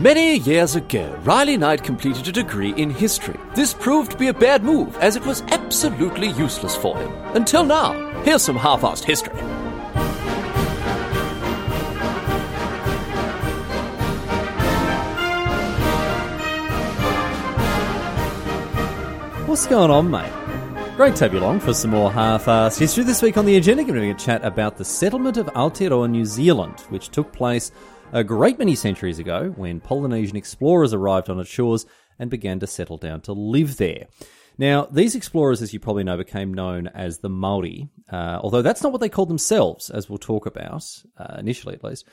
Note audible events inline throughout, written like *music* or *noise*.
Many years ago, Riley Knight completed a degree in history. This proved to be a bad move, as it was absolutely useless for him. Until now, here's some half-assed history. What's going on, mate? Great to have you along for some more half-assed history. This week on the agenda, we're going to chat about the settlement of Aotearoa, New Zealand, which took place a great many centuries ago when Polynesian explorers arrived on its shores and began to settle down to live there. Now, these explorers, as you probably know, became known as the Maori, uh, although that's not what they called themselves, as we'll talk about, uh, initially at least.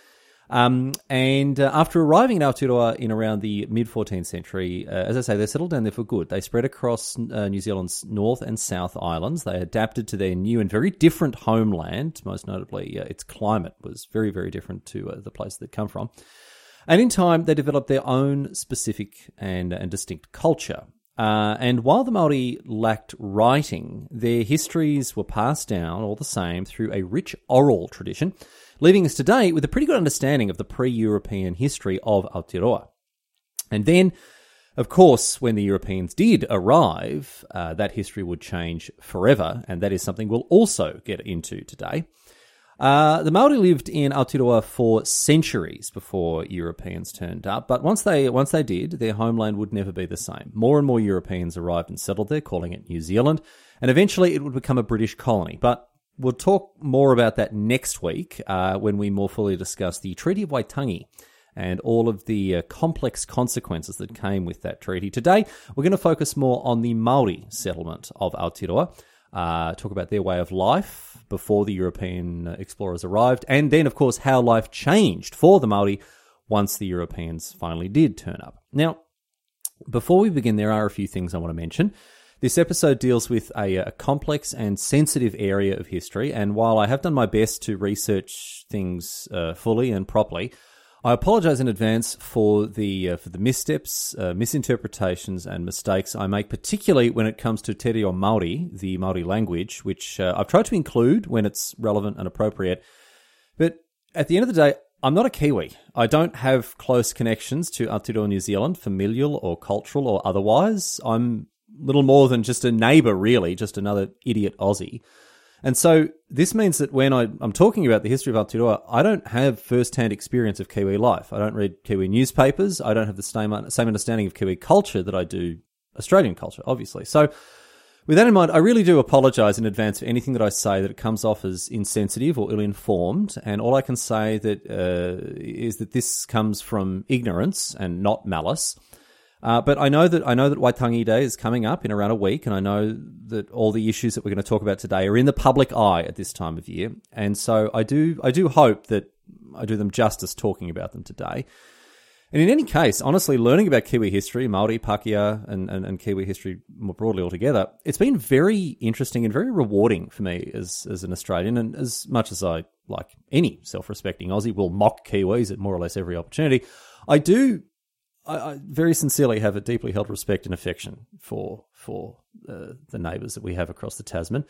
Um, and uh, after arriving in Aotearoa in around the mid 14th century, uh, as I say, they settled down there for good. They spread across uh, New Zealand's North and South Islands. They adapted to their new and very different homeland. Most notably, uh, its climate was very, very different to uh, the place they'd come from. And in time, they developed their own specific and, and distinct culture. Uh, and while the Maori lacked writing, their histories were passed down all the same through a rich oral tradition leaving us today with a pretty good understanding of the pre European history of Aotearoa. And then, of course, when the Europeans did arrive, uh, that history would change forever, and that is something we'll also get into today. Uh, the Maori lived in Aotearoa for centuries before Europeans turned up, but once they once they did, their homeland would never be the same. More and more Europeans arrived and settled there, calling it New Zealand, and eventually it would become a British colony. But We'll talk more about that next week uh, when we more fully discuss the Treaty of Waitangi and all of the uh, complex consequences that came with that treaty. Today, we're going to focus more on the Maori settlement of Aotearoa, uh, talk about their way of life before the European explorers arrived, and then, of course, how life changed for the Maori once the Europeans finally did turn up. Now, before we begin, there are a few things I want to mention. This episode deals with a, a, complex and sensitive area of history, and while I have done my best to research things uh, fully and properly, I apologize in advance for the uh, for the missteps, uh, misinterpretations, and mistakes I make, particularly when it comes to Te Reo Maori, the Maori language, which uh, I've tried to include when it's relevant and appropriate. But at the end of the day, I'm not a Kiwi. I don't have close connections to Aotearoa New Zealand, familial or cultural or otherwise. I'm little more than just a neighbor, really, just another idiot Aussie. And so this means that when I, am talking about the history of Aotearoa, I don't have first-hand experience of Kiwi life. I don't read Kiwi newspapers. I don't have the same, same understanding of Kiwi culture that I do Australian culture, obviously. So with that in mind, I really do apologise in advance for anything that I say that it comes off as insensitive or ill-informed. And all I can say that uh, is that this comes from ignorance and not malice. Uh, but I know that I know that Waitangi Day is coming up in around a week, and I know that all the issues that we're going to talk about today are in the public eye at this time of year, and so I do I do hope that I do them justice talking about them today. And in any case, honestly, learning about Kiwi history, Maori, Pakeha, and, and, and Kiwi history more broadly altogether, it's been very interesting and very rewarding for me as as an Australian, and as much as I like any self-respecting Aussie will mock Kiwis at more or less every opportunity. I do I, I, very sincerely have a deeply held respect and affection for for uh, the neighbours that we have across the Tasman.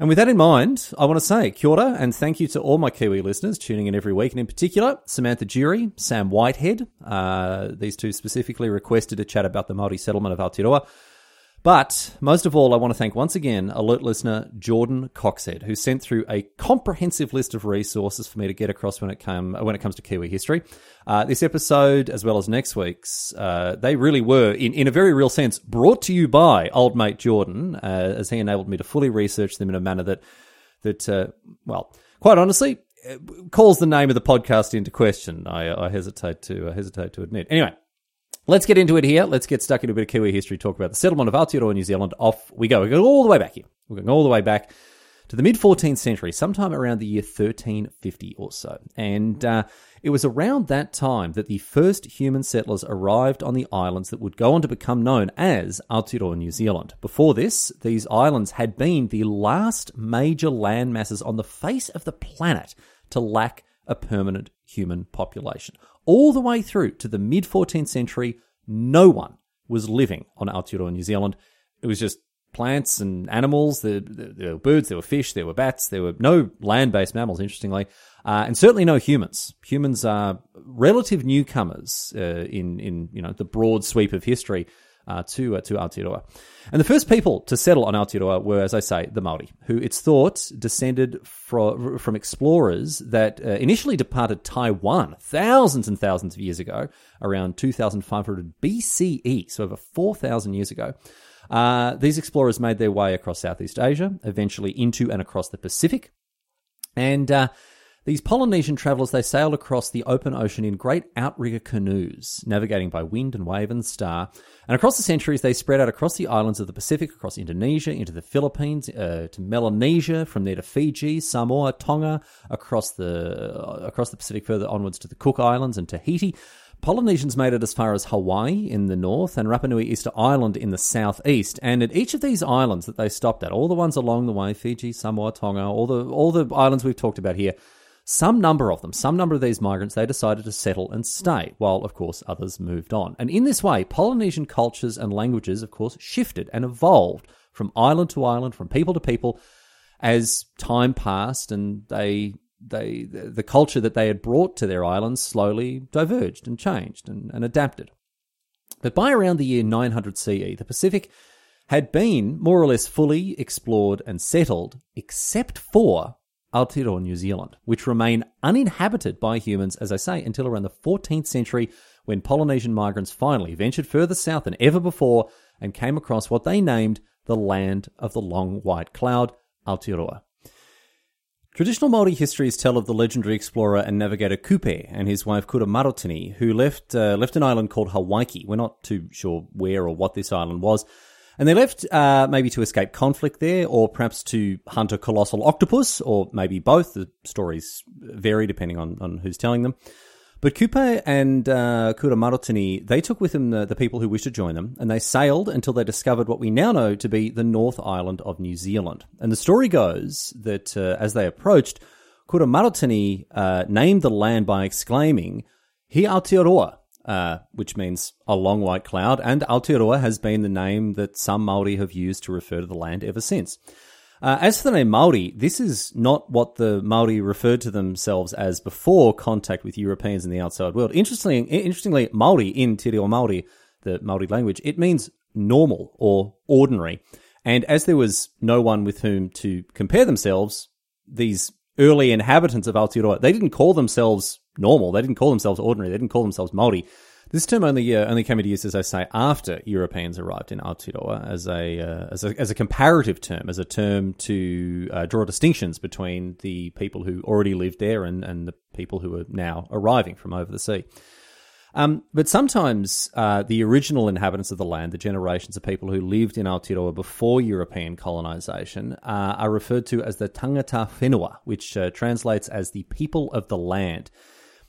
And with that in mind, I want to say kia ora and thank you to all my Kiwi listeners tuning in every week, and in particular, Samantha Jury, Sam Whitehead. Uh, these two specifically requested a chat about the Māori settlement of Aotearoa. But most of all, I want to thank once again alert listener Jordan Coxhead, who sent through a comprehensive list of resources for me to get across when it came when it comes to Kiwi history. Uh, this episode, as well as next week's, uh, they really were, in, in a very real sense, brought to you by old mate Jordan, uh, as he enabled me to fully research them in a manner that that uh, well, quite honestly, uh, calls the name of the podcast into question. I, I hesitate to I hesitate to admit. Anyway. Let's get into it here. Let's get stuck into a bit of Kiwi history, talk about the settlement of Aotearoa, New Zealand. Off we go. We're going all the way back here. We're going all the way back to the mid 14th century, sometime around the year 1350 or so. And uh, it was around that time that the first human settlers arrived on the islands that would go on to become known as Aotearoa, New Zealand. Before this, these islands had been the last major land masses on the face of the planet to lack a permanent human population all the way through to the mid 14th century, no one was living on Aotearoa, New Zealand. It was just plants and animals. There, there, were birds, there were fish, there were bats, there were no land based mammals, interestingly, uh, and certainly no humans. Humans are relative newcomers uh, in, in you know, the broad sweep of history uh, to uh, to Aotearoa. And the first people to settle on Aotearoa were, as I say, the Maori, who it's thought descended from from explorers that uh, initially departed Taiwan thousands and thousands of years ago, around 2,500 BCE, so over 4,000 years ago. Uh, these explorers made their way across Southeast Asia, eventually into and across the Pacific, and uh, these Polynesian travellers, they sailed across the open ocean in great outrigger canoes, navigating by wind and wave and star. And across the centuries, they spread out across the islands of the Pacific, across Indonesia, into the Philippines, uh, to Melanesia, from there to Fiji, Samoa, Tonga, across the uh, across the Pacific further onwards to the Cook Islands and Tahiti. Polynesians made it as far as Hawaii in the north and Rapa Nui Easter Island in the southeast. And at each of these islands that they stopped at, all the ones along the way, Fiji, Samoa, Tonga, all the all the islands we've talked about here, some number of them, some number of these migrants, they decided to settle and stay, while, of course, others moved on. And in this way, Polynesian cultures and languages, of course, shifted and evolved from island to island, from people to people, as time passed and they they the culture that they had brought to their islands slowly diverged and changed and, and adapted. But by around the year 900 CE, the Pacific had been more or less fully explored and settled, except for Aotearoa, New Zealand, which remain uninhabited by humans, as I say, until around the 14th century when Polynesian migrants finally ventured further south than ever before and came across what they named the land of the long white cloud, Aotearoa. Traditional Māori histories tell of the legendary explorer and navigator Kupe and his wife Kura Marotini, who left, uh, left an island called Hawaiki. We're not too sure where or what this island was, and they left uh, maybe to escape conflict there, or perhaps to hunt a colossal octopus, or maybe both. The stories vary depending on, on who's telling them. But Kupe and uh, Kura Marotini, they took with them the, the, people who wished to join them, and they sailed until they discovered what we now know to be the North Island of New Zealand. And the story goes that uh, as they approached, Kura Marotini uh, named the land by exclaiming, He Aotearoa, uh, which means a long white cloud, and Aotearoa has been the name that some Maori have used to refer to the land ever since. Uh, as for the name Maori, this is not what the Maori referred to themselves as before contact with Europeans in the outside world. Interestingly, interestingly, Maori in Te Reo Maori, the Maori language, it means normal or ordinary. And as there was no one with whom to compare themselves, these early inhabitants of Aotearoa, they didn't call themselves normal. They didn't call themselves ordinary. They didn't call themselves Maori. This term only uh, only came into use, as I say, after Europeans arrived in Aotearoa as a, uh, as a as a comparative term, as a term to uh, draw distinctions between the people who already lived there and, and the people who are now arriving from over the sea. Um, but sometimes uh, the original inhabitants of the land, the generations of people who lived in Aotearoa before European colonisation, uh, are referred to as the tangata whenua, which uh, translates as the people of the land.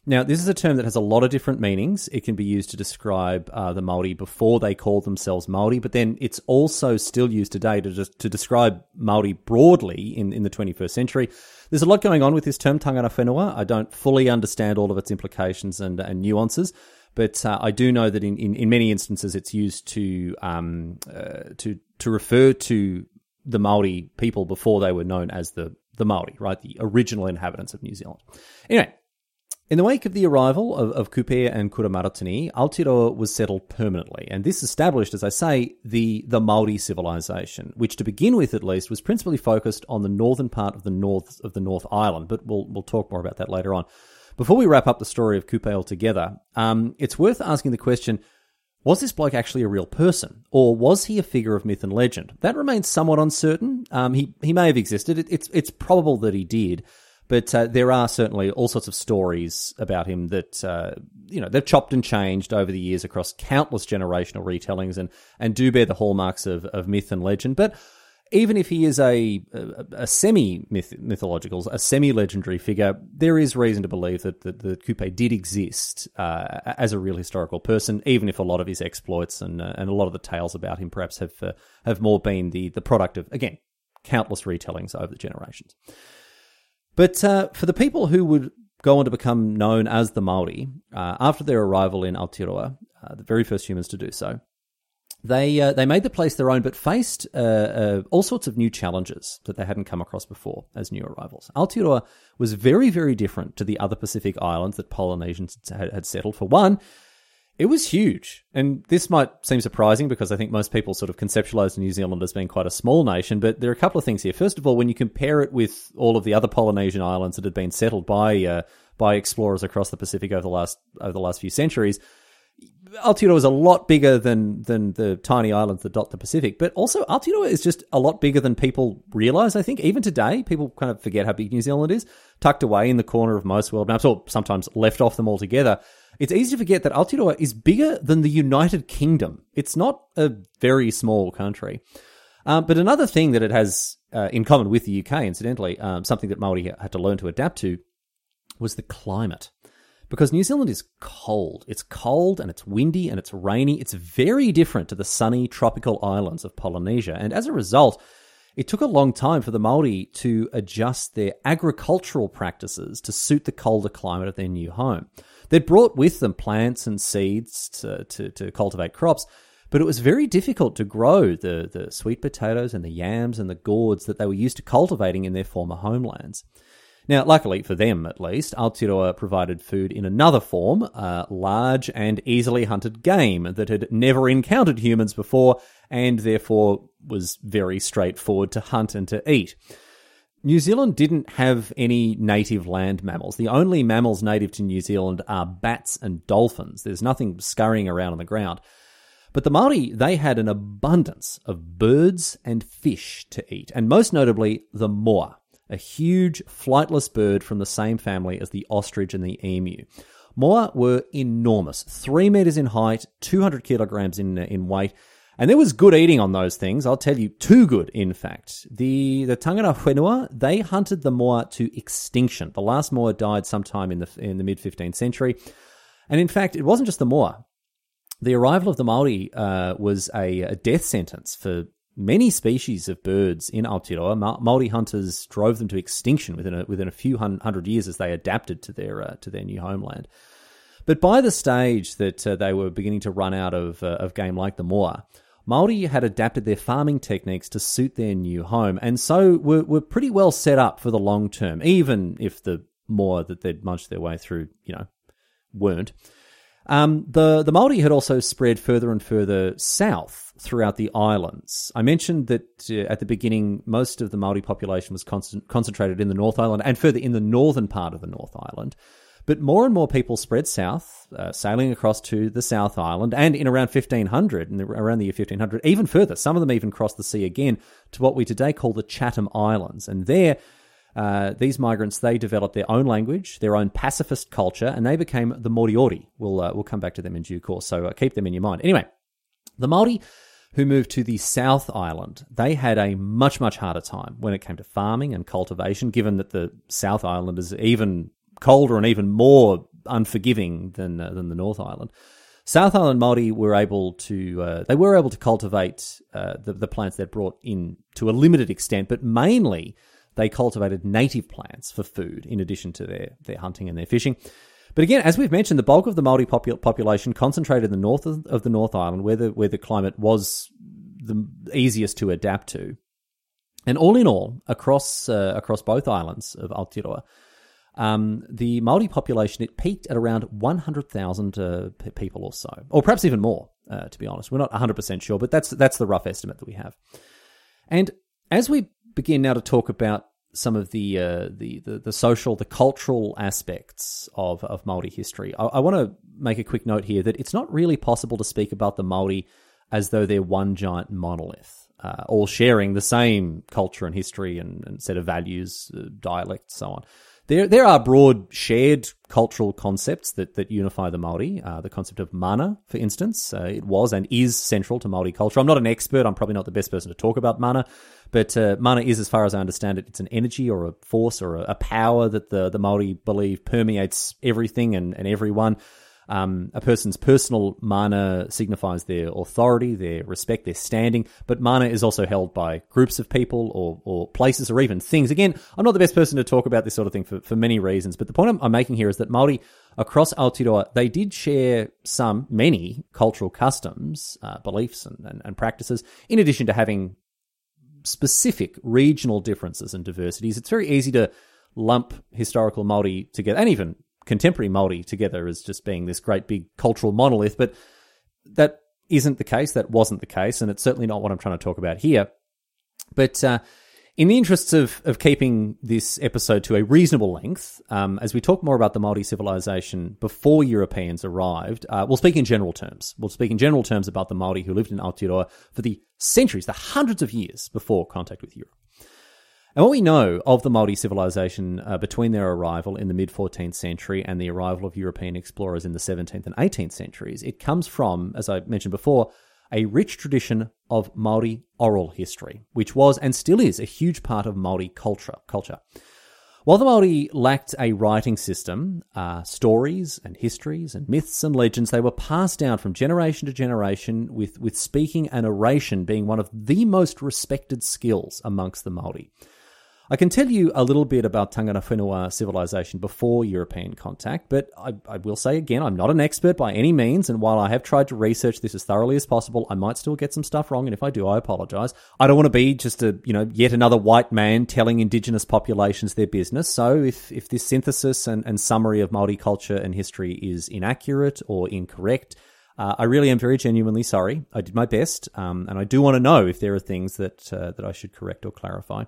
Now, this is a term that has a lot of different meanings. It can be used to describe uh, the Maori before they called themselves Maori, but then it's also still used today to to describe Maori broadly in, in the 21st century. There's a lot going on with this term tangata whenua. I don't fully understand all of its implications and, and nuances, but uh, I do know that in, in, in, many instances it's used to um, uh, to to refer to the Maori people before they were known as the the Maori, right? The original inhabitants of New Zealand. Anyway, In the wake of the arrival of, of Kupe and Kura Marotini, Aotearoa was settled permanently, and this established, as I say, the, the Maori civilization, which to begin with at least was principally focused on the northern part of the north of the North Island, but we'll, we'll talk more about that later on. Before we wrap up the story of Kupe altogether, um, it's worth asking the question, was this bloke actually a real person, or was he a figure of myth and legend? That remains somewhat uncertain. Um, he, he may have existed. It, it's, it's probable that he did. But uh, there are certainly all sorts of stories about him that uh, you know they've chopped and changed over the years across countless generational retellings and and do bear the hallmarks of, of myth and legend. But even if he is a a, a semi mythological, a semi legendary figure, there is reason to believe that that, that Kupe did exist uh, as a real historical person. Even if a lot of his exploits and uh, and a lot of the tales about him perhaps have uh, have more been the the product of again countless retellings over the generations. But uh, for the people who would go on to become known as the Maori uh, after their arrival in Aotearoa, uh, the very first humans to do so, they uh, they made the place their own, but faced uh, uh, all sorts of new challenges that they hadn't come across before as new arrivals. Aotearoa was very very different to the other Pacific islands that Polynesians had, had settled. For one, it was huge. And this might seem surprising because I think most people sort of conceptualize New Zealand as being quite a small nation, but there are a couple of things here. First of all, when you compare it with all of the other Polynesian islands that had been settled by uh, by explorers across the Pacific over the last over the last few centuries, Aotearoa is a lot bigger than than the tiny islands that dot the Pacific, but also Aotearoa is just a lot bigger than people realize. I think even today, people kind of forget how big New Zealand is, tucked away in the corner of most world maps, or sometimes left off them altogether. It's easy to forget that Aotearoa is bigger than the United Kingdom. It's not a very small country. Um, but another thing that it has uh, in common with the UK, incidentally, um, something that Maori had to learn to adapt to, was the climate. Because New Zealand is cold. It's cold and it's windy and it's rainy. It's very different to the sunny tropical islands of Polynesia. And as a result, it took a long time for the Maori to adjust their agricultural practices to suit the colder climate of their new home. They'd brought with them plants and seeds to, to, to cultivate crops, but it was very difficult to grow the, the sweet potatoes and the yams and the gourds that they were used to cultivating in their former homelands. Now, luckily for them at least, Aotearoa provided food in another form, uh, large and easily hunted game that had never encountered humans before and therefore was very straightforward to hunt and to eat. New Zealand didn't have any native land mammals. The only mammals native to New Zealand are bats and dolphins. There's nothing scurrying around on the ground. But the Maori, they had an abundance of birds and fish to eat, and most notably the moa, a huge flightless bird from the same family as the ostrich and the emu. Moa were enormous, three meters in height, 200 kilograms in, in weight, and there was good eating on those things. I'll tell you, too good, in fact. The the Tangata Whenua, they hunted the moa to extinction. The last moa died sometime in the in the mid 15th century, and in fact, it wasn't just the moa. The arrival of the Maori uh, was a, a, death sentence for many species of birds in Aotearoa. Ma- Maori hunters drove them to extinction within a, within a few hundred years as they adapted to their uh, to their new homeland. But by the stage that uh, they were beginning to run out of uh, of game like the moa, Maori had adapted their farming techniques to suit their new home, and so were, were pretty well set up for the long term, even if the moa that they'd munched their way through, you know, weren't. Um, the the Maori had also spread further and further south throughout the islands. I mentioned that uh, at the beginning, most of the Maori population was con- concentrated in the North Island and further in the northern part of the North Island. But more and more people spread south, uh, sailing across to the South Island, and in around 1500, and around the year 1500, even further, some of them even crossed the sea again to what we today call the Chatham Islands. And there, uh, these migrants they developed their own language, their own pacifist culture, and they became the Moriori. We'll uh, we'll come back to them in due course, so uh, keep them in your mind. Anyway, the Maori who moved to the South Island, they had a much much harder time when it came to farming and cultivation, given that the South Island is even colder and even more unforgiving than uh, than the North Island. South Island Maori were able to uh, they were able to cultivate uh, the the plants they brought in to a limited extent, but mainly they cultivated native plants for food in addition to their their hunting and their fishing. But again, as we've mentioned, the bulk of the Maori popu- population concentrated in the north of, of, the North Island, where the where the climate was the easiest to adapt to. And all in all, across uh, across both islands of Aotearoa, um, the Maori population it peaked at around 100,000 uh, p- people or so, or perhaps even more. Uh, to be honest, we're not 100% sure, but that's that's the rough estimate that we have. And as we begin now to talk about some of the uh, the, the, the social, the cultural aspects of of Maori history, I, I want to make a quick note here that it's not really possible to speak about the Maori as though they're one giant monolith, uh, all sharing the same culture and history and, and set of values, uh, dialects, so on. There, there are broad shared cultural concepts that, that unify the Maori. Uh, the concept of mana, for instance, uh, it was and is central to Maori culture. I'm not an expert. I'm probably not the best person to talk about mana, but uh, mana is, as far as I understand it, it's an energy or a force or a, a power that the, the Maori believe permeates everything and, and everyone. Um, a person's personal mana signifies their authority, their respect, their standing, but mana is also held by groups of people or, or places or even things. Again, I'm not the best person to talk about this sort of thing for, for many reasons, but the point I'm, I'm making here is that Maori across Aotearoa, they did share some, many cultural customs, uh, beliefs, and, and, and practices, in addition to having specific regional differences and diversities. It's very easy to lump historical Maori together, and even contemporary Maori together as just being this great big cultural monolith, but that isn't the case. That wasn't the case, and it's certainly not what I'm trying to talk about here. But uh, in the interests of, of keeping this episode to a reasonable length, um, as we talk more about the Maori civilization before Europeans arrived, uh, we'll speak in general terms. We'll speak in general terms about the Maori who lived in Aotearoa for the centuries, the hundreds of years before contact with Europe. And what we know of the Maori civilization uh, between their arrival in the mid 14th century and the arrival of European explorers in the 17th and 18th centuries, it comes from, as I mentioned before, a rich tradition of Maori oral history, which was and still is a huge part of Maori culture. culture. While the Maori lacked a writing system, uh, stories and histories and myths and legends, they were passed down from generation to generation, with, with speaking and oration being one of the most respected skills amongst the Maori. I can tell you a little bit about Tangata Whenua civilization before European contact, but I, I, will say again, I'm not an expert by any means, and while I have tried to research this as thoroughly as possible, I might still get some stuff wrong, and if I do, I apologize. I don't want to be just a, you know, yet another white man telling indigenous populations their business, so if, if this synthesis and, and summary of Māori culture and history is inaccurate or incorrect, uh, I really am very genuinely sorry. I did my best, um, and I do want to know if there are things that uh, that I should correct or clarify.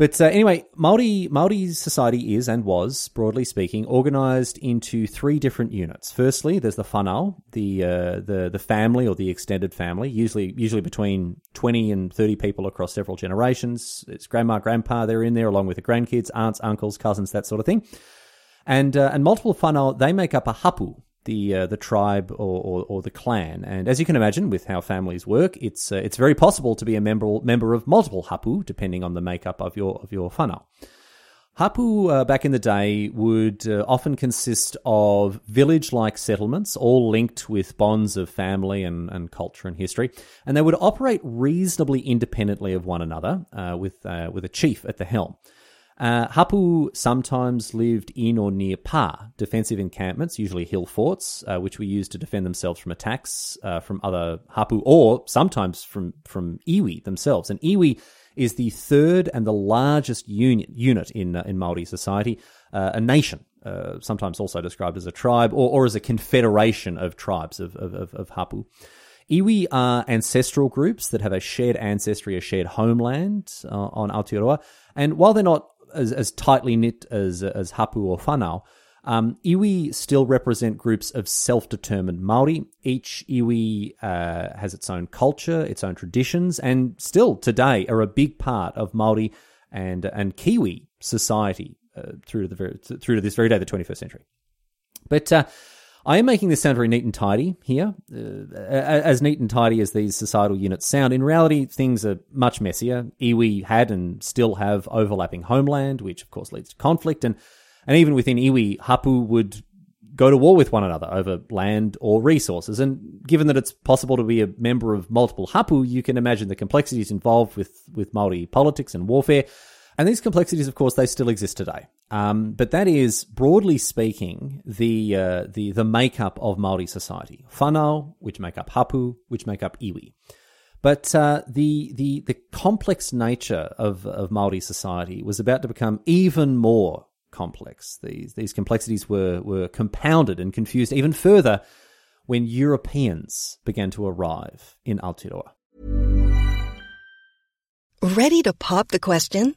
But uh, anyway, Maori Maori society is and was, broadly speaking, organised into three different units. Firstly, there's the whanau, the uh, the the family or the extended family, usually usually between twenty and thirty people across several generations. It's grandma, grandpa, they're in there along with the grandkids, aunts, uncles, cousins, that sort of thing. And uh, and multiple whanau, they make up a hapu, the uh, the tribe or, or, or, the clan. And as you can imagine, with how families work, it's uh, it's very possible to be a member member of multiple hapu, depending on the makeup of your of your whanau. Hapu uh, back in the day would uh, often consist of village like settlements, all linked with bonds of family and, and culture and history, and they would operate reasonably independently of one another, uh, with uh, with a chief at the helm. Uh, Hapu sometimes lived in or near Pa, defensive encampments, usually hill forts, uh, which were used to defend themselves from attacks uh, from other Hapu or sometimes from, from iwi themselves. And iwi is the third and the largest unit, unit in, uh, in Maori society, uh, a nation. Uh, sometimes also described as a tribe or, or as a confederation of tribes of, of, of, of Hapu. Iwi are ancestral groups that have a shared ancestry, a shared homeland uh, on Aotearoa. And while they're not as, as tightly knit as as Hapu or Whanau, um, iwi still represent groups of self-determined Maori. Each iwi uh, has its own culture, its own traditions, and still today are a big part of Maori and and Kiwi society uh, through to the through to this very day, the 21st century. But uh, I am making this sound very neat and tidy here. Uh, as neat and tidy as these societal units sound, in reality, things are much messier. Iwi had and still have overlapping homeland, which of course leads to conflict. And, and even within Iwi, Hapu would go to war with one another over land or resources. And given that it's possible to be a member of multiple Hapu, you can imagine the complexities involved with, with Maori politics and warfare. And these complexities, of course, they still exist today. Um, but that is, broadly speaking, the, uh, the, the makeup of Maori society. Whanau, which make up Hapu, which make up Iwi. But uh, the, the, the complex nature of, of Maori society was about to become even more complex. These, these complexities were, were compounded and confused even further when Europeans began to arrive in Aotearoa. Ready to pop the question?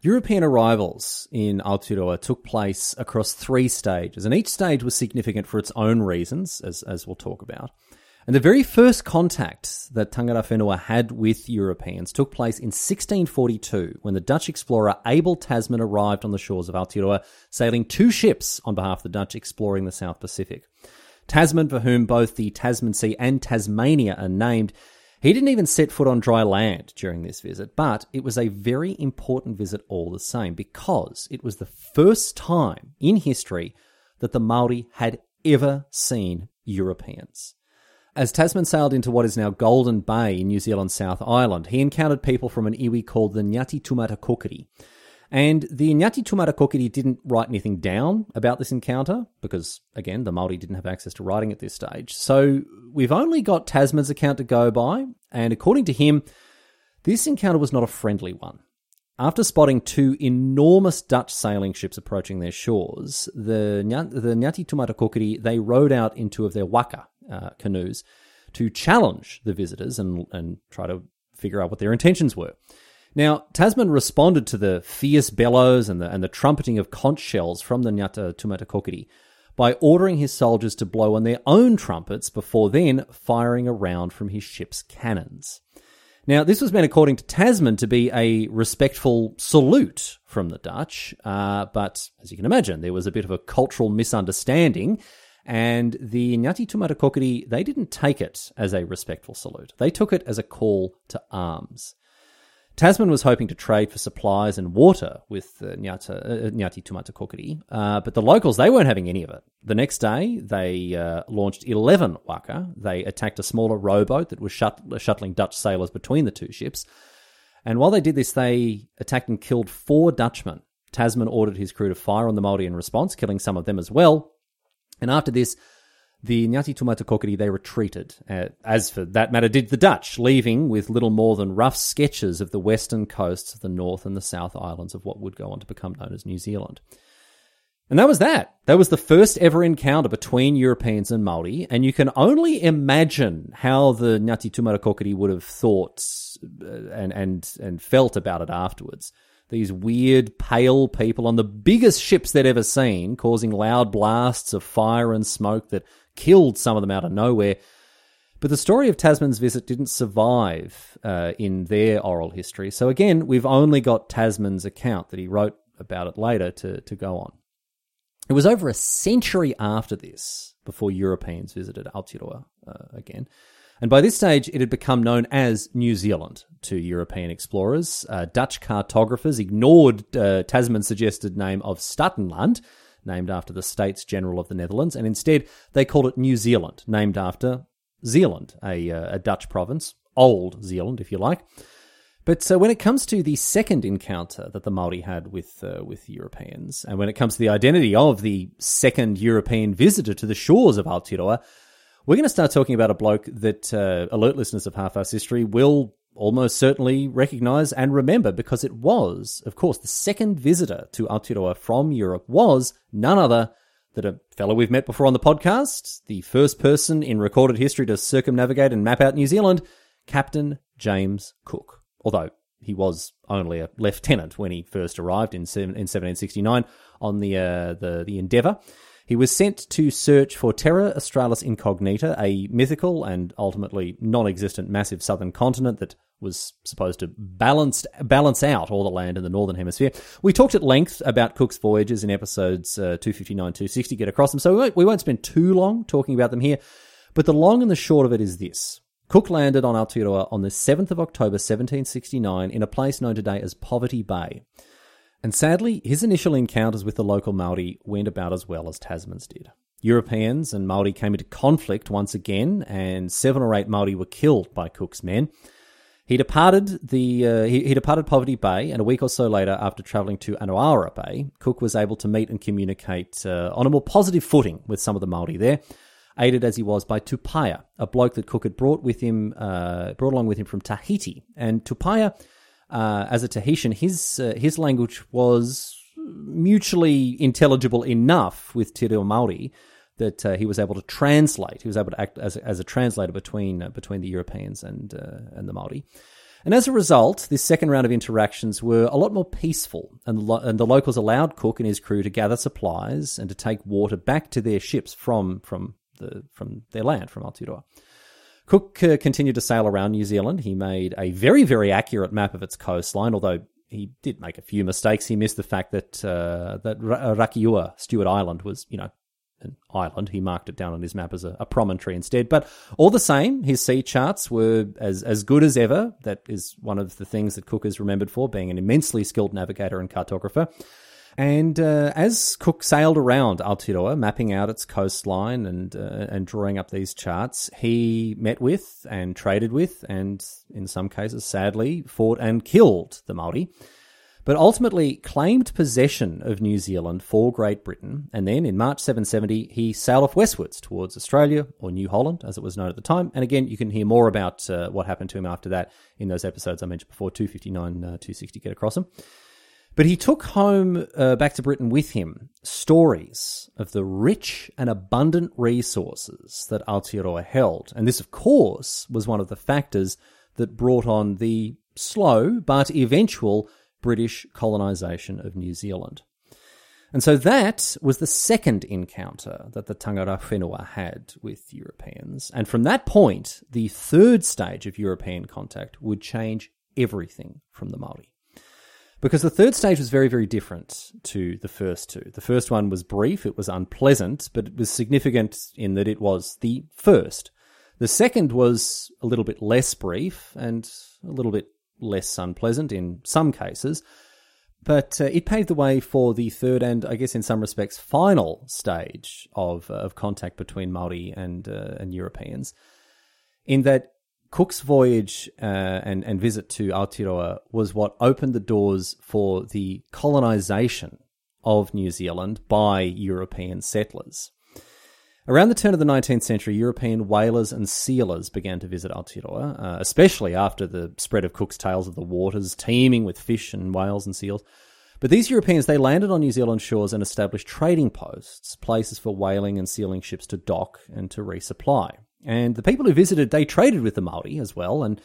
European arrivals in Aotearoa took place across three stages, and each stage was significant for its own reasons, as, as we'll talk about. And the very first contact that Tangata Whenua had with Europeans took place in 1642 when the Dutch explorer Abel Tasman arrived on the shores of Aotearoa, sailing two ships on behalf of the Dutch exploring the South Pacific. Tasman, for whom both the Tasman Sea and Tasmania are named, he didn't even set foot on dry land during this visit, but it was a very important visit all the same because it was the first time in history that the Maori had ever seen Europeans. As Tasman sailed into what is now Golden Bay in New Zealand's South Island, he encountered people from an iwi called the Ngati Tumata Kokiri. And the Ngati Tumata Kokiri didn't write anything down about this encounter because, again, the Maori didn't have access to writing at this stage. So we've only got Tasman's account to go by, and according to him, this encounter was not a friendly one. After spotting two enormous Dutch sailing ships approaching their shores, the, the Ngati Tumata Kokiri, they rowed out in two of their waka uh, canoes to challenge the visitors and, and try to figure out what their intentions were. Now, Tasman responded to the fierce bellows and the, and the trumpeting of conch shells from the Ngati Tumata Kokiri by ordering his soldiers to blow on their own trumpets before then firing a round from his ship's cannons. Now, this was meant, according to Tasman, to be a respectful salute from the Dutch, uh, but as you can imagine, there was a bit of a cultural misunderstanding, and the Ngati Tumata Kokiri, they didn't take it as a respectful salute. They took it as a call to arms. Tasman was hoping to trade for supplies and water with the Nyata, uh, Ngati Tumata Kokiri, uh, but the locals, they weren't having any of it. The next day, they uh, launched 11 waka. They attacked a smaller rowboat that was shut- shuttling Dutch sailors between the two ships. And while they did this, they attacked and killed four Dutchmen. Tasman ordered his crew to fire on the Maori in response, killing some of them as well. And after this, the Ngati Tumata Kokiri, they retreated, uh, as for that matter did the Dutch, leaving with little more than rough sketches of the western coasts of the North and the South Islands of what would go on to become known as New Zealand. And that was that. That was the first ever encounter between Europeans and Maori, and you can only imagine how the Ngati Tumata Kokiri would have thought uh, and, and, and felt about it afterwards these weird, pale people on the biggest ships they'd ever seen, causing loud blasts of fire and smoke that killed some of them out of nowhere. But the story of Tasman's visit didn't survive uh, in their oral history. So again, we've only got Tasman's account that he wrote about it later to, to go on. It was over a century after this before Europeans visited Aotearoa uh, again. And by this stage, it had become known as New Zealand to European explorers. Uh, Dutch cartographers ignored uh, Tasman's suggested name of Staten Landt, named after the States General of the Netherlands, and instead they called it New Zealand, named after Zealand, a, uh, a Dutch province, Old Zealand, if you like. But so when it comes to the second encounter that the Maori had with uh, with Europeans, and when it comes to the identity of the second European visitor to the shores of Aotearoa, we're going to start talking about a bloke that uh, alert listeners of Half-Assed History will almost certainly recognize and remember because it was, of course, the second visitor to Aotearoa from Europe was none other than a fellow we've met before on the podcast, the first person in recorded history to circumnavigate and map out New Zealand, Captain James Cook. Although he was only a lieutenant when he first arrived in, in 1769 on the, uh, the, the Endeavour. He was sent to search for Terra Australis Incognita, a mythical and ultimately non existent massive southern continent that was supposed to balance balance out all the land in the northern hemisphere. We talked at length about Cook's voyages in episodes uh, 259, 260, get across them, so we won't, we won't spend too long talking about them here. But the long and the short of it is this. Cook landed on Aotearoa on the 7th of October 1769 in a place known today as Poverty Bay. And sadly, his initial encounters with the local Maori went about as well as Tasman's did. Europeans and Maori came into conflict once again, and seven or eight Maori were killed by Cook's men. He departed the uh, he, he, departed Poverty Bay, and a week or so later, after travelling to Anaura Bay, Cook was able to meet and communicate uh, on a more positive footing with some of the Maori there, aided as he was by Tupaia, a bloke that Cook had brought with him, uh, brought along with him from Tahiti. And Tupaia, uh, as a Tahitian, his uh, his language was mutually intelligible enough with Te Reo Maori that uh, he was able to translate. He was able to act as as a translator between uh, between the Europeans and uh, and the Maori. And as a result, this second round of interactions were a lot more peaceful, and the, lo- and the locals allowed Cook and his crew to gather supplies and to take water back to their ships from from the from their land from Aotearoa. Cook uh, continued to sail around New Zealand. He made a very very accurate map of its coastline, although he did make a few mistakes. He missed the fact that uh, that Rakiura, Stewart Island, was you know an island. He marked it down on his map as a, a, promontory instead. But all the same, his sea charts were as, as good as ever. That is one of the things that Cook is remembered for, being an immensely skilled navigator and cartographer. And uh, as Cook sailed around Aotearoa, mapping out its coastline and uh, and drawing up these charts, he met with and traded with, and in some cases, sadly, fought and killed the Maori but ultimately claimed possession of New Zealand for Great Britain. And then in March 770, he sailed off westwards towards Australia, or New Holland, as it was known at the time. And again, you can hear more about uh, what happened to him after that in those episodes I mentioned before 259, uh, 260, get across them. But he took home uh, back to Britain with him stories of the rich and abundant resources that Aotearoa held. And this, of course, was one of the factors that brought on the slow but eventual British colonisation of New Zealand. And so that was the second encounter that the Tangata Whenua had with Europeans. And from that point, the third stage of European contact would change everything from the Maori. Because the third stage was very, very different to the first two. The first one was brief, it was unpleasant, but it was significant in that it was the first. The second was a little bit less brief and a little bit less unpleasant in some cases. But uh, it paved the way for the third and, I guess, in some respects, final stage of uh, of contact between Maori and uh, and Europeans, in that Cook's voyage uh, and and visit to Aotearoa was what opened the doors for the colonisation of New Zealand by European settlers. Around the turn of the 19th century, European whalers and sealers began to visit Aotearoa, uh, especially after the spread of Cook's tales of the waters, teeming with fish and whales and seals. But these Europeans, they landed on New Zealand shores and established trading posts, places for whaling and sealing ships to dock and to resupply. And the people who visited, they traded with the Maori as well. And,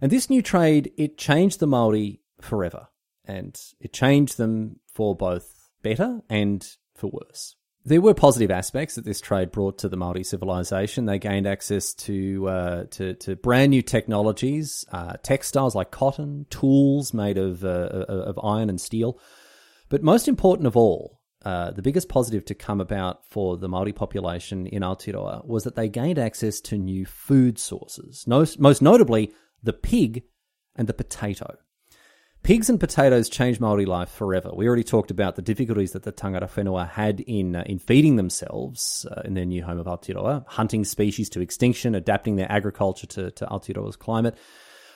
and this new trade, it changed the Maori forever. And it changed them for both better and for worse. There were positive aspects that this trade brought to the Maori civilization. They gained access to uh, to, to, brand new technologies, uh, textiles like cotton, tools made of uh, of iron and steel. But most important of all, uh, the biggest positive to come about for the Maori population in Aotearoa was that they gained access to new food sources. Most, most notably, the pig and the potato. Pigs and potatoes changed Maori life forever. We already talked about the difficulties that the tangata whenua had in uh, in feeding themselves uh, in their new home of Aotearoa, hunting species to extinction, adapting their agriculture to, to Aotearoa's climate.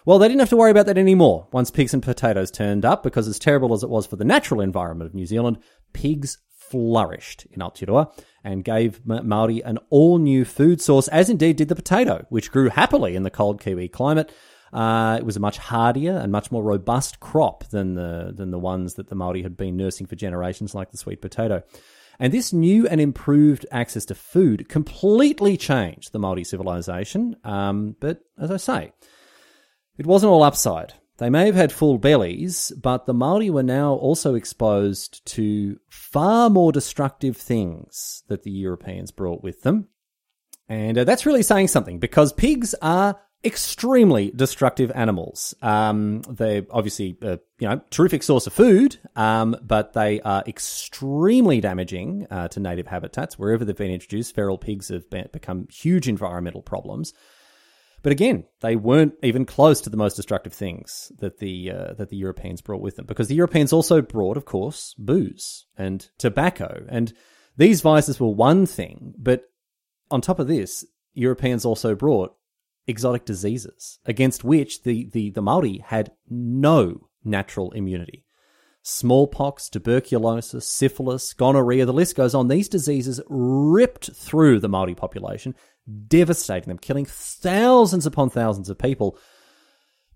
Well, they didn't have to worry about that anymore once pigs and potatoes turned up, because as terrible as it was for the natural environment of New Zealand, pigs flourished in Aotearoa and gave Maori an all new food source, as indeed did the potato, which grew happily in the cold Kiwi climate. Uh, it was a much hardier and much more robust crop than the than the ones that the Maori had been nursing for generations, like the sweet potato. And this new and improved access to food completely changed the Maori civilization. Um, but as I say, it wasn't all upside. They may have had full bellies, but the Maori were now also exposed to far more destructive things that the Europeans brought with them. And uh, that's really saying something because pigs are extremely destructive animals. Um, they're obviously, uh, you know, terrific source of food, um, but they are extremely damaging uh, to native habitats. Wherever they've been introduced, feral pigs have been, become huge environmental problems. But again, they weren't even close to the most destructive things that the uh, that the Europeans brought with them, because the Europeans also brought, of course, booze and tobacco, and these vices were one thing. But on top of this, Europeans also brought exotic diseases against which the, the, the Maori had no natural immunity. Smallpox, tuberculosis, syphilis, gonorrhea, the list goes on. These diseases ripped through the Maori population, devastating them, killing thousands upon thousands of people.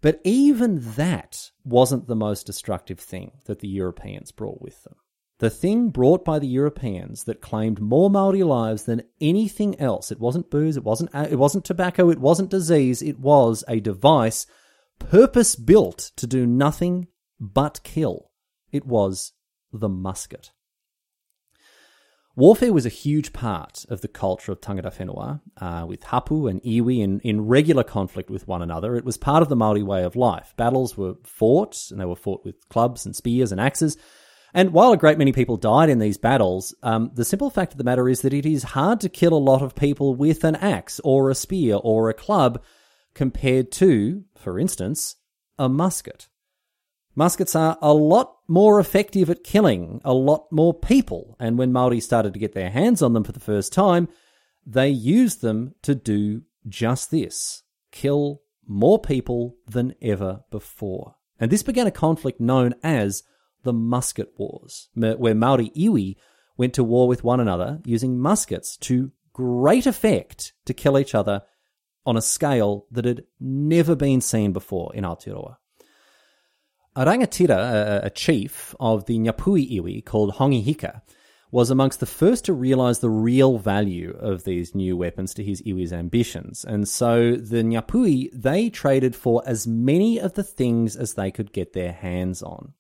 But even that wasn't the most destructive thing that the Europeans brought with them. The thing brought by the Europeans that claimed more Maori lives than anything else. It wasn't booze, it wasn't it wasn't tobacco, it wasn't disease, it was a device purpose built to do nothing but kill. It was the musket. Warfare was a huge part of the culture of tangata whenua, uh, with hapu and iwi in, in regular conflict with one another. It was part of the Maori way of life. Battles were fought, and they were fought with clubs and spears and axes. And while a great many people died in these battles, um, the simple fact of the matter is that it is hard to kill a lot of people with an axe or a spear or a club compared to, for instance, a musket. Muskets are a lot more effective at killing a lot more people, and when Maori started to get their hands on them for the first time, they used them to do just this kill more people than ever before. And this began a conflict known as the Musket Wars, where Maori iwi went to war with one another using muskets to great effect to kill each other on a scale that had never been seen before in Aotearoa. A rangatira, a, chief of the Ngāpuhi iwi called Hongi Hika, was amongst the first to realize the real value of these new weapons to his iwi's ambitions. And so the Ngāpuhi, they traded for as many of the things as they could get their hands on.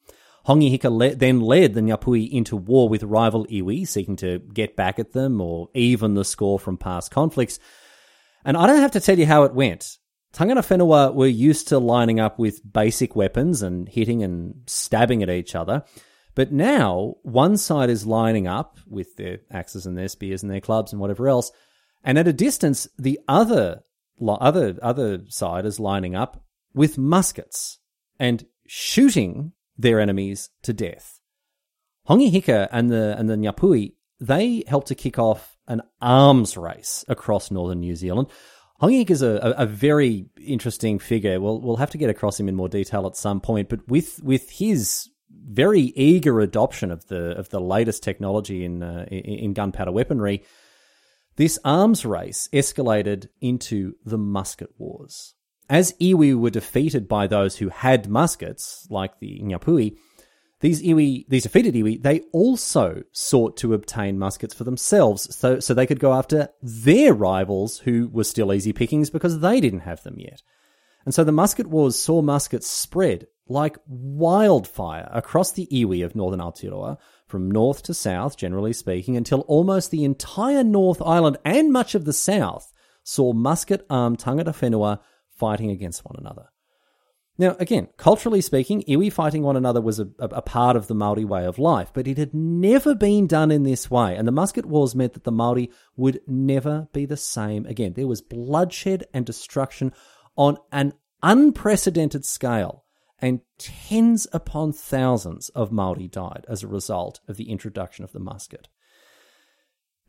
Hongi Hika le- then led the Ngāpuhi into war with rival iwi, seeking to get back at them or even the score from past conflicts. And I don't have to tell you how it went. Tangata Whenua were used to lining up with basic weapons and hitting and stabbing at each other. But now, one side is lining up with their axes and their spears and their clubs and whatever else. And at a distance, the other, other, other side is lining up with muskets and shooting their enemies to death. Hongi Hika and the and the Ngāpuhi, they helped to kick off an arms race across northern New Zealand. Hongi is a, a, very interesting figure. We'll we'll have to get across him in more detail at some point, but with with his very eager adoption of the of the latest technology in uh, in gunpowder weaponry, this arms race escalated into the musket wars. As iwi were defeated by those who had muskets, like the Ngāpuhi, these iwi, these defeated iwi, they also sought to obtain muskets for themselves, so so they could go after their rivals who were still easy pickings because they didn't have them yet. And so the musket wars saw muskets spread like wildfire across the iwi of northern Aotearoa, from north to south, generally speaking, until almost the entire North Island and much of the south saw musket-armed tangata whenua fighting against one another. Now, again, culturally speaking, iwi fighting one another was a, a, part of the Maori way of life, but it had never been done in this way, and the musket wars meant that the Maori would never be the same again. There was bloodshed and destruction on an unprecedented scale, and tens upon thousands of Maori died as a result of the introduction of the musket.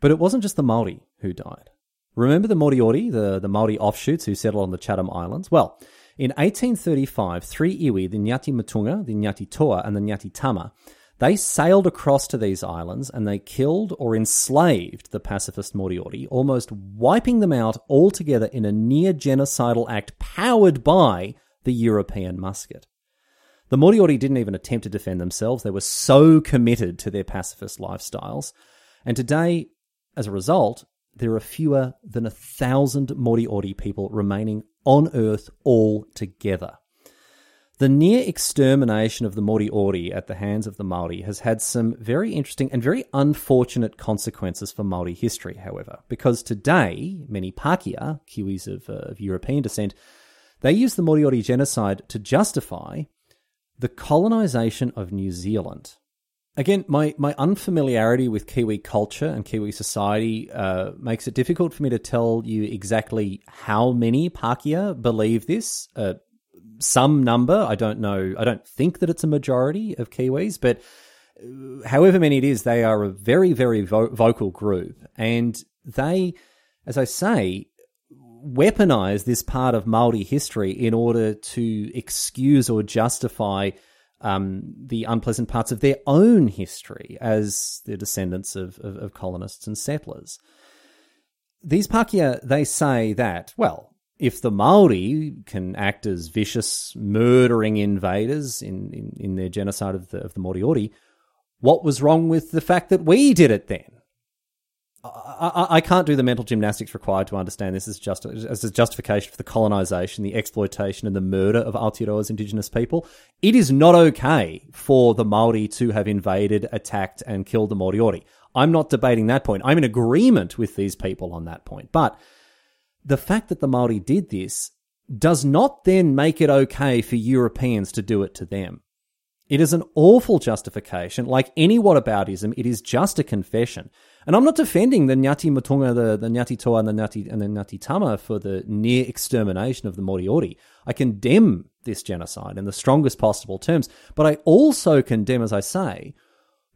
But it wasn't just the Maori who died. Remember the Moriori, the, the Maori offshoots who settled on the Chatham Islands? Well, in 1835, three iwi, the Ngati Mutunga, the Ngati Toa, and the Ngati Tama, they sailed across to these islands and they killed or enslaved the pacifist Moriori, almost wiping them out altogether in a near genocidal act powered by the European musket. The Moriori didn't even attempt to defend themselves. They were so committed to their pacifist lifestyles. And today, as a result, there are fewer than a thousand Moriori people remaining on Earth altogether. The near extermination of the Moriori at the hands of the Maori has had some very interesting and very unfortunate consequences for Maori history, however, because today many Pakeha, Kiwis of, uh, of European descent, they use the Moriori genocide to justify the colonization of New Zealand. Again, my, my unfamiliarity with Kiwi culture and Kiwi society uh, makes it difficult for me to tell you exactly how many Pakeha believe this. Uh, some number, I don't know, I don't think that it's a majority of Kiwis, but uh, however many it is, they are a very, very vo- vocal group. And they, as I say, weaponize this part of Maori history in order to excuse or justify um, the unpleasant parts of their own history as the descendants of, of, of colonists and settlers. These Pakeha, they say that, well, if the Maori can act as vicious, murdering invaders in, in, in their genocide of the, of the Moriori, what was wrong with the fact that we did it then? I, I, can't do the mental gymnastics required to understand this as just as a justification for the colonization, the exploitation, and the murder of Aotearoa's indigenous people. It is not okay for the Maori to have invaded, attacked, and killed the Moriori. I'm not debating that point. I'm in agreement with these people on that point. But the fact that the Maori did this does not then make it okay for Europeans to do it to them. It is an awful justification. Like any whataboutism, it is just a confession. And I'm not defending the Ngati Mutunga, the, the Ngati Toa, and the Ngati, and the Ngati Tama for the near extermination of the Moriori. I condemn this genocide in the strongest possible terms, but I also condemn, as I say,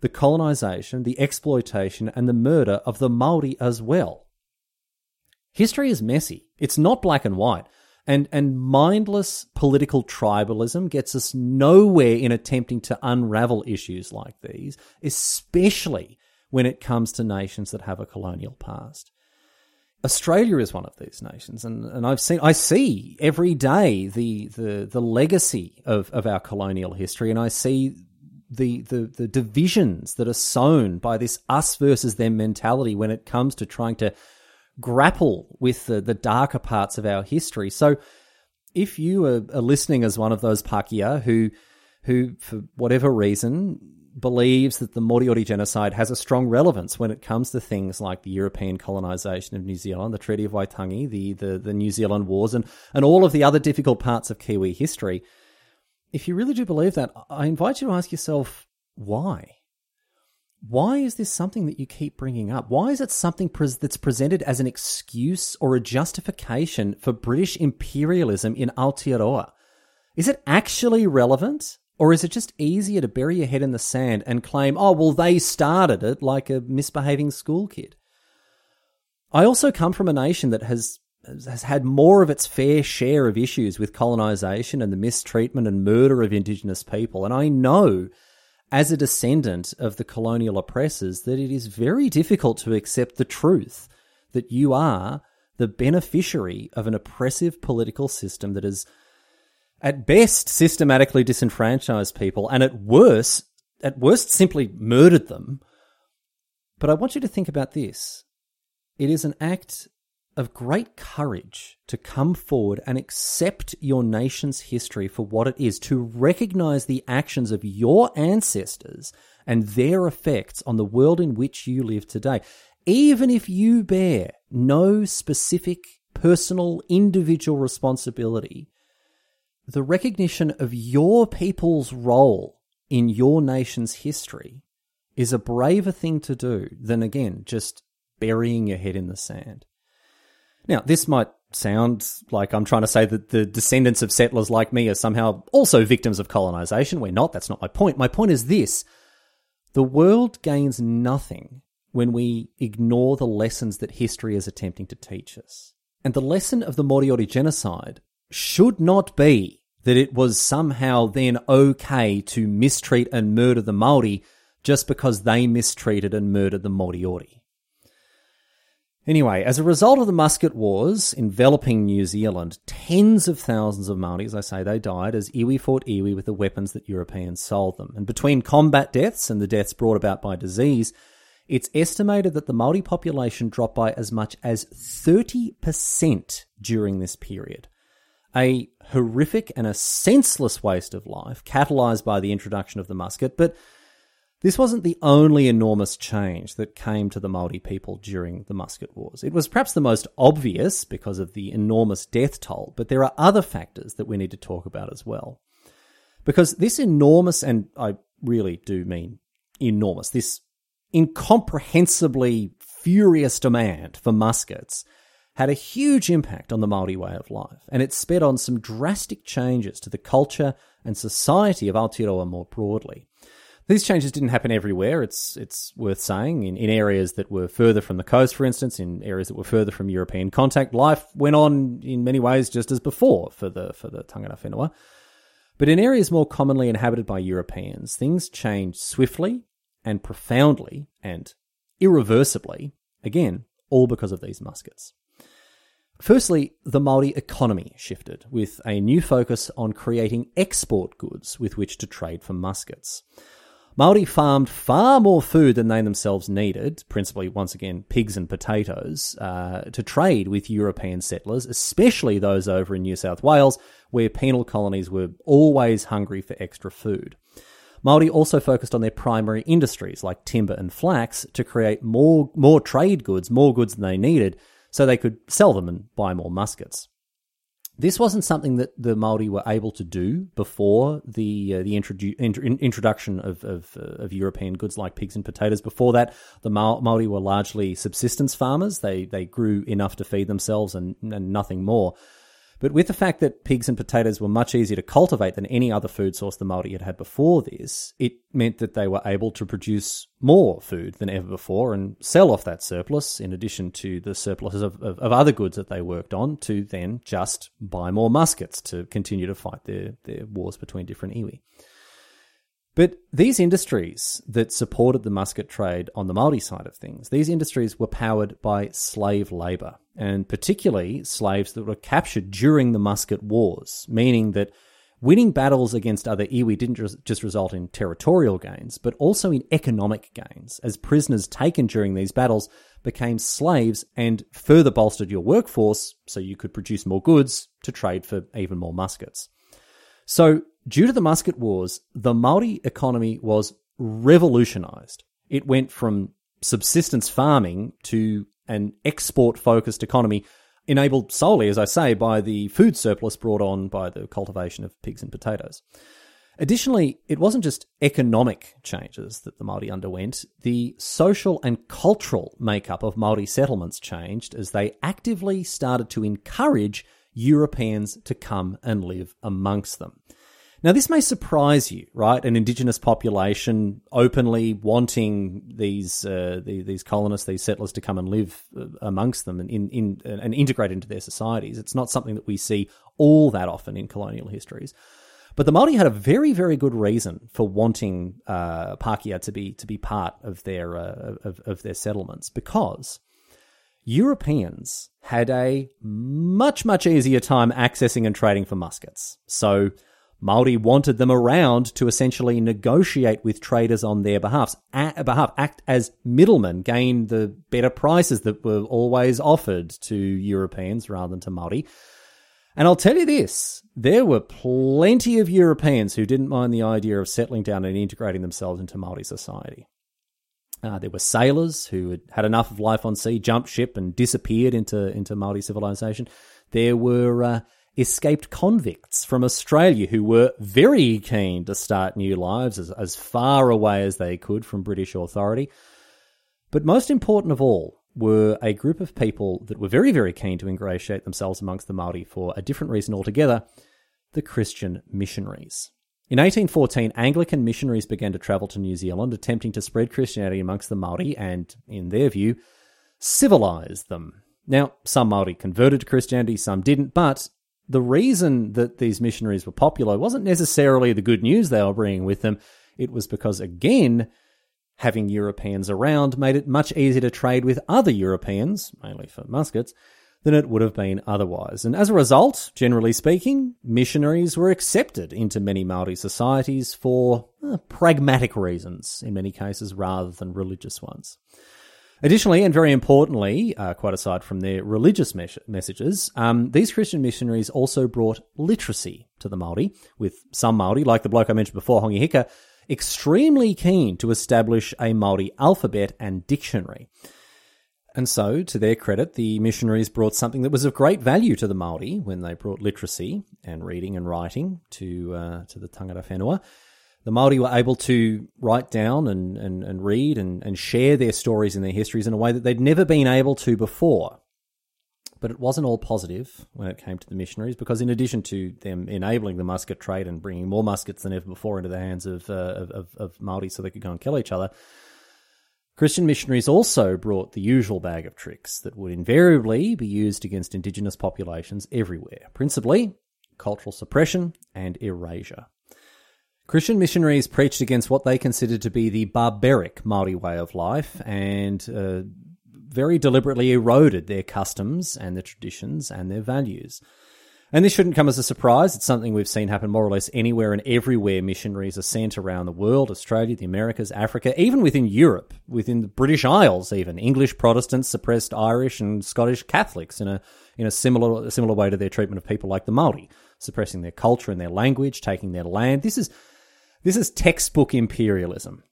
the colonization, the exploitation, and the murder of the Maori as well. History is messy. It's not black and white. And, and mindless political tribalism gets us nowhere in attempting to unravel issues like these, especially when it comes to nations that have a colonial past. Australia is one of these nations, and, and I've seen I see every day the the, the legacy of, of our colonial history, and I see the, the the divisions that are sown by this us versus them mentality when it comes to trying to grapple with the, the darker parts of our history. So if you are, are listening as one of those Pakeha who who for whatever reason believes that the Moriori genocide has a strong relevance when it comes to things like the European colonization of New Zealand, the Treaty of Waitangi, the, the, the New Zealand Wars, and, and all of the other difficult parts of Kiwi history. If you really do believe that, I invite you to ask yourself why? Why is this something that you keep bringing up? Why is it something that's presented as an excuse or a justification for British imperialism in Aotearoa? Is it actually relevant? Or is it just easier to bury your head in the sand and claim, oh, well, they started it like a misbehaving school kid? I also come from a nation that has has had more of its fair share of issues with colonization and the mistreatment and murder of indigenous people. And I know, as a descendant of the colonial oppressors, that it is very difficult to accept the truth that you are the beneficiary of an oppressive political system that has at best systematically disenfranchised people, and at worst, at worst simply murdered them. But I want you to think about this. It is an act of great courage to come forward and accept your nation's history for what it is, to recognize the actions of your ancestors and their effects on the world in which you live today, even if you bear no specific personal individual responsibility the recognition of your people's role in your nation's history is a braver thing to do than, again, just burying your head in the sand. Now, this might sound like I'm trying to say that the descendants of settlers like me are somehow also victims of colonization. We're not. That's not my point. My point is this the world gains nothing when we ignore the lessons that history is attempting to teach us. And the lesson of the Moriori genocide should not be that it was somehow then okay to mistreat and murder the Maori just because they mistreated and murdered the Moriori. Anyway, as a result of the musket wars enveloping New Zealand, tens of thousands of Maori, as I say, they died as iwi fought iwi with the weapons that Europeans sold them. And between combat deaths and the deaths brought about by disease, it's estimated that the Maori population dropped by as much as 30% during this period A horrific and a senseless waste of life, catalysed by the introduction of the musket, but this wasn't the only enormous change that came to the Maori people during the Musket Wars. It was perhaps the most obvious because of the enormous death toll, but there are other factors that we need to talk about as well. Because this enormous, and I really do mean enormous, this incomprehensibly furious demand for muskets had a huge impact on the Maori way of life, and it sped on some drastic changes to the culture and society of Aotearoa more broadly. These changes didn't happen everywhere. It's it's worth saying in, in areas that were further from the coast, for instance, in areas that were further from European contact, life went on in many ways just as before for the for the Tangata Whenua. But in areas more commonly inhabited by Europeans, things changed swiftly and profoundly and irreversibly, again, all because of these muskets. Firstly, the Maori economy shifted with a new focus on creating export goods with which to trade for muskets. Maori farmed far more food than they themselves needed, principally, once again, pigs and potatoes, uh, to trade with European settlers, especially those over in New South Wales, where penal colonies were always hungry for extra food. Maori also focused on their primary industries like timber and flax to create more more trade goods, more goods than they needed, so they could sell them and buy more muskets. This wasn't something that the Maori were able to do before the uh, the introdu- introduction of of, uh, of, European goods like pigs and potatoes. Before that, the Ma- Maori were largely subsistence farmers. They they grew enough to feed themselves and, and nothing more. But with the fact that pigs and potatoes were much easier to cultivate than any other food source the Maori had had before this, it meant that they were able to produce more food than ever before and sell off that surplus, in addition to the surpluses of, of, of other goods that they worked on, to then just buy more muskets to continue to fight their, their wars between different iwi. But these industries that supported the musket trade on the Maori side of things, these industries were powered by slave labour, and particularly slaves that were captured during the musket wars, meaning that winning battles against other iwi didn't just result in territorial gains, but also in economic gains, as prisoners taken during these battles became slaves and further bolstered your workforce so you could produce more goods to trade for even more muskets. So Due to the musket wars, the Maori economy was revolutionized. It went from subsistence farming to an export focused economy enabled solely, as I say, by the food surplus brought on by the cultivation of pigs and potatoes. Additionally, it wasn't just economic changes that the Maori underwent. The social and cultural makeup of Maori settlements changed as they actively started to encourage Europeans to come and live amongst them. Now, this may surprise you, right? An indigenous population openly wanting these uh, the, these colonists, these settlers, to come and live uh, amongst them and in, in and integrate into their societies. It's not something that we see all that often in colonial histories. But the Maori had a very, very good reason for wanting uh, Pakeha to be to be part of their uh, of, of their settlements because Europeans had a much much easier time accessing and trading for muskets. So Maori wanted them around to essentially negotiate with traders on their behalf, behalf, act as middlemen, gain the better prices that were always offered to Europeans rather than to Maori. And I'll tell you this, there were plenty of Europeans who didn't mind the idea of settling down and integrating themselves into Maori society. Uh, there were sailors who had had enough of life on sea, jumped ship, and disappeared into, into Maori civilization. There were uh, escaped convicts from Australia who were very keen to start new lives as, as far away as they could from British authority. But most important of all were a group of people that were very, very keen to ingratiate themselves amongst the Maori for a different reason altogether the Christian missionaries. In 1814, Anglican missionaries began to travel to New Zealand, attempting to spread Christianity amongst the Maori and, in their view, civilize them. Now, some Maori converted to Christianity, some didn't, but the reason that these missionaries were popular wasn't necessarily the good news they were bringing with them. It was because, again, having Europeans around made it much easier to trade with other Europeans, mainly for muskets, than it would have been otherwise. And as a result, generally speaking, missionaries were accepted into many Maori societies for uh, pragmatic reasons, in many cases, rather than religious ones. Additionally, and very importantly, uh, quite aside from their religious mes- messages, um, these Christian missionaries also brought literacy to the Maori, with some Maori, like the bloke I mentioned before, Hongi Hika, extremely keen to establish a Maori alphabet and dictionary. And so, to their credit, the missionaries brought something that was of great value to the Maori when they brought literacy and reading and writing to uh, to the tangata whenua. The Maori were able to write down and, and, and read and, and share their stories and their histories in a way that they'd never been able to before. But it wasn't all positive when it came to the missionaries, because in addition to them enabling the musket trade and bringing more muskets than ever before into the hands of, uh, of, of Maori so they could go and kill each other, Christian missionaries also brought the usual bag of tricks that would invariably be used against indigenous populations everywhere, principally cultural suppression and erasure. Christian missionaries preached against what they considered to be the barbaric Maori way of life and uh, very deliberately eroded their customs and their traditions and their values. And this shouldn't come as a surprise. It's something we've seen happen more or less anywhere and everywhere missionaries are sent around the world Australia, the Americas, Africa, even within Europe, within the British Isles, even. English Protestants suppressed Irish and Scottish Catholics in a, in a similar, similar way to their treatment of people like the Maori, suppressing their culture and their language, taking their land. This is, this is textbook imperialism.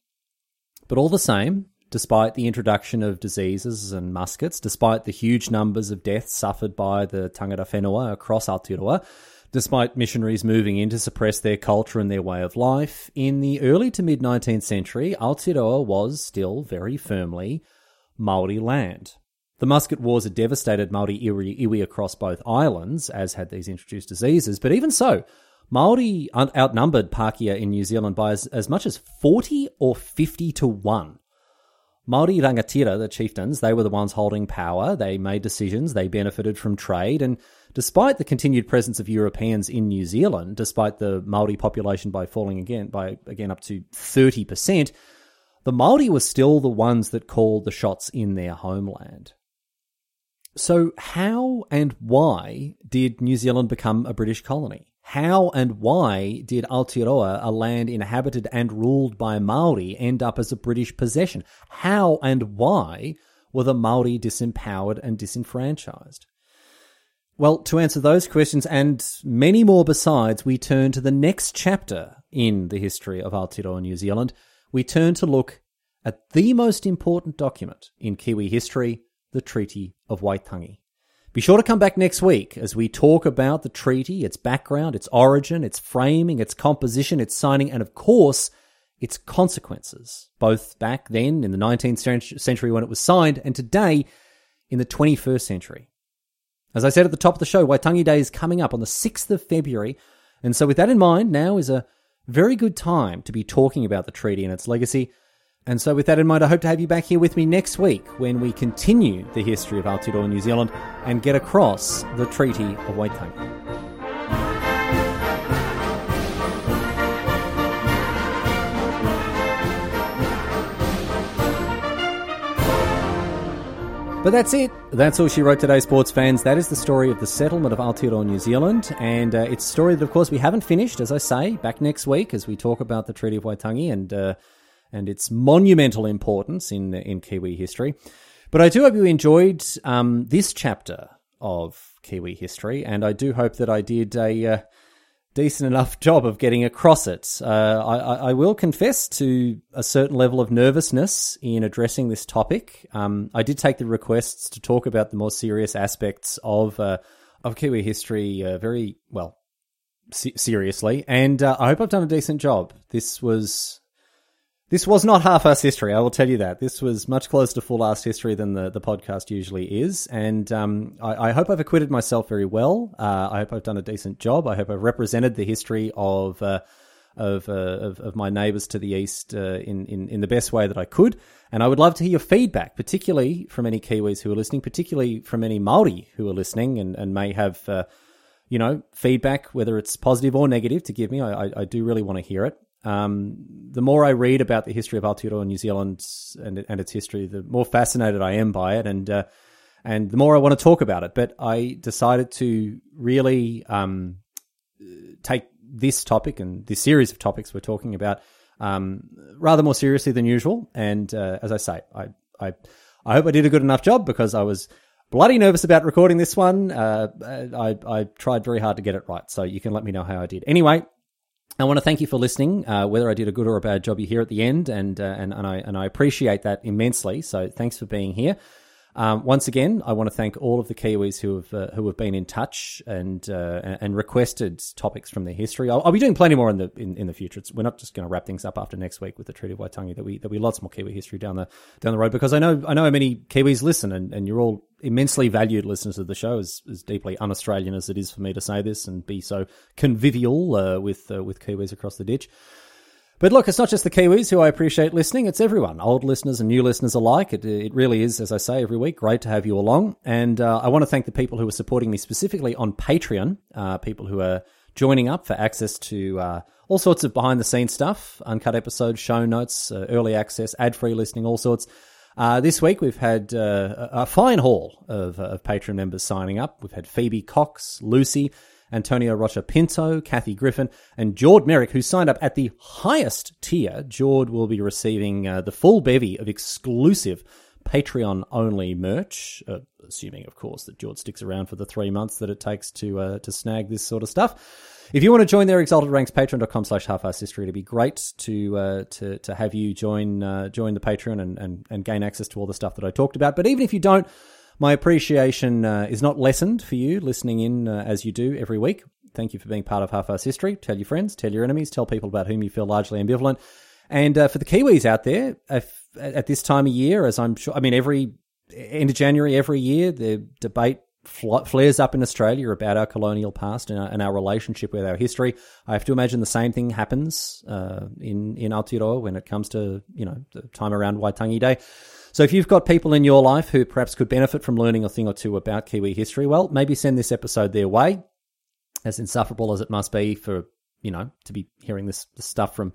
But all the same, despite the introduction of diseases and muskets, despite the huge numbers of deaths suffered by the tangata whenua across Aotearoa, despite missionaries moving in to suppress their culture and their way of life, in the early to mid 19th century, Aotearoa was still very firmly Maori land. The musket wars had devastated Maori iwi, iwi across both islands, as had these introduced diseases, but even so, Maori outnumbered Pakeha in New Zealand by as, as much as 40 or 50 to 1. Maori rangatira, the chieftains, they were the ones holding power. They made decisions. They benefited from trade. And despite the continued presence of Europeans in New Zealand, despite the Maori population by falling again by again up to 30%, the Maori were still the ones that called the shots in their homeland. So how and why did New Zealand become a British colony? How and why did Aotearoa, a land inhabited and ruled by Maori, end up as a British possession? How and why were the Maori disempowered and disenfranchised? Well, to answer those questions and many more besides, we turn to the next chapter in the history of Aotearoa New Zealand. We turn to look at the most important document in Kiwi history, the Treaty of Waitangi. Be sure to come back next week as we talk about the treaty, its background, its origin, its framing, its composition, its signing, and of course, its consequences, both back then in the 19th century when it was signed and today in the 21st century. As I said at the top of the show, Waitangi Day is coming up on the 6th of February, and so with that in mind, now is a very good time to be talking about the treaty and its legacy. And so, with that in mind, I hope to have you back here with me next week when we continue the history of Aotearoa New Zealand and get across the Treaty of Waitangi. But that's it. That's all she wrote today, sports fans. That is the story of the settlement of Aotearoa, New Zealand. And uh, it's a story that, of course, we haven't finished, as I say, back next week as we talk about the Treaty of Waitangi and uh, and its monumental importance in in Kiwi history. But I do hope you enjoyed um, this chapter of Kiwi history, and I do hope that I did a uh, decent enough *laughs* job of getting across it. Uh, I, I, will confess to a certain level of nervousness in addressing this topic. Um, I did take the requests to talk about the more serious aspects of uh, of Kiwi history uh, very well se- seriously, and uh, I hope I've done a decent job. This was this was not half-ass history, I will tell you that. This was much closer to full-ass history than the, the podcast usually is, and um, I, I, hope I've acquitted myself very well. Uh, I hope I've done a decent job. I hope I've represented the history of uh, of, uh, of, of my neighbours to the east uh, in, in in the best way that I could. And I would love to hear your feedback, particularly from any Kiwis who are listening, particularly from any Maori who are listening and, and may have uh, you know feedback, whether it's positive or negative, to give me. I, I, I do really want to hear it. Um, the more I read about the history of Aotearoa New Zealand and, and its history, the more fascinated I am by it, and uh, and the more I want to talk about it. But I decided to really um, take this topic and this series of topics we're talking about um, rather more seriously than usual. And uh, as I say, I, I I hope I did a good enough job because I was bloody nervous about recording this one. Uh, I, I tried very hard to get it right, so you can let me know how I did. Anyway, I want to thank you for listening. Uh, whether I did a good or a bad job, you hear at the end, and uh, and and I and I appreciate that immensely. So thanks for being here. Um, once again, I want to thank all of the Kiwis who have uh, who have been in touch and uh, and requested topics from their history. I'll, I'll, be doing plenty more in the in, in the future. It's, we're not just going to wrap things up after next week with the Treaty of Waitangi. That we there'll be lots more Kiwi history down the down the road because I know I know how many Kiwis listen, and, and you're all immensely valued listeners of the show. As, as deeply un-Australian as it is for me to say this and be so convivial uh, with uh, with Kiwis across the ditch. But look, it's not just the Kiwis who I appreciate listening, it's everyone, old listeners and new listeners alike. It, it really is, as I say every week, great to have you along. And uh, I want to thank the people who are supporting me specifically on Patreon, uh, people who are joining up for access to uh, all sorts of behind the scenes stuff, uncut episodes, show notes, uh, early access, ad free listening, all sorts. Uh, this week we've had uh, a fine haul of, of Patreon members signing up. We've had Phoebe Cox, Lucy, Antonio Rocha Pinto, Kathy Griffin, and Jord Merrick, who signed up at the highest tier. Jord will be receiving uh, the full bevy of exclusive Patreon only merch, uh, assuming, of course, that Jord sticks around for the three months that it takes to uh, to snag this sort of stuff. If you want to join their exalted ranks, patreon.com slash half history. It'd be great to uh, to to have you join uh, join the Patreon and, and, and gain access to all the stuff that I talked about. But even if you don't, my appreciation uh, is not lessened for you listening in uh, as you do every week. Thank you for being part of Half Ass History. Tell your friends, tell your enemies, tell people about whom you feel largely ambivalent. And uh, for the Kiwis out there, if, at this time of year, as I'm sure, I mean, every end of January every year, the debate flares up in Australia about our colonial past and our, and our, relationship with our history. I have to imagine the same thing happens uh, in in Aotearoa when it comes to you know the time around Waitangi Day. So if you've got people in your life who perhaps could benefit from learning a thing or two about Kiwi history, well, maybe send this episode their way. As insufferable as it must be for, you know, to be hearing this, this stuff from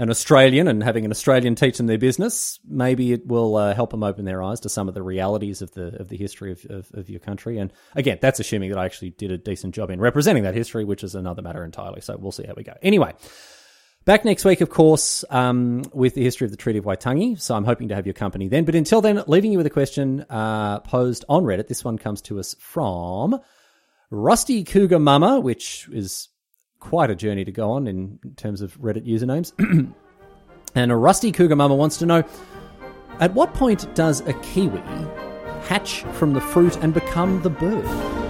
an Australian and having an Australian teach them their business, maybe it will uh, help them open their eyes to some of the realities of the of the history of, of, of, your country. And again, that's assuming that I actually did a decent job in representing that history, which is another matter entirely. So we'll see how we go. Anyway, Back next week, of course, um, with the history of the Treaty of Waitangi. So I'm hoping to have your company then. But until then, leaving you with a question uh, posed on Reddit. This one comes to us from Rusty Cougar Mama, which is quite a journey to go on in terms of Reddit usernames. *clears throat* and a Rusty Cougar Mama wants to know at what point does a kiwi hatch from the fruit and become the bird?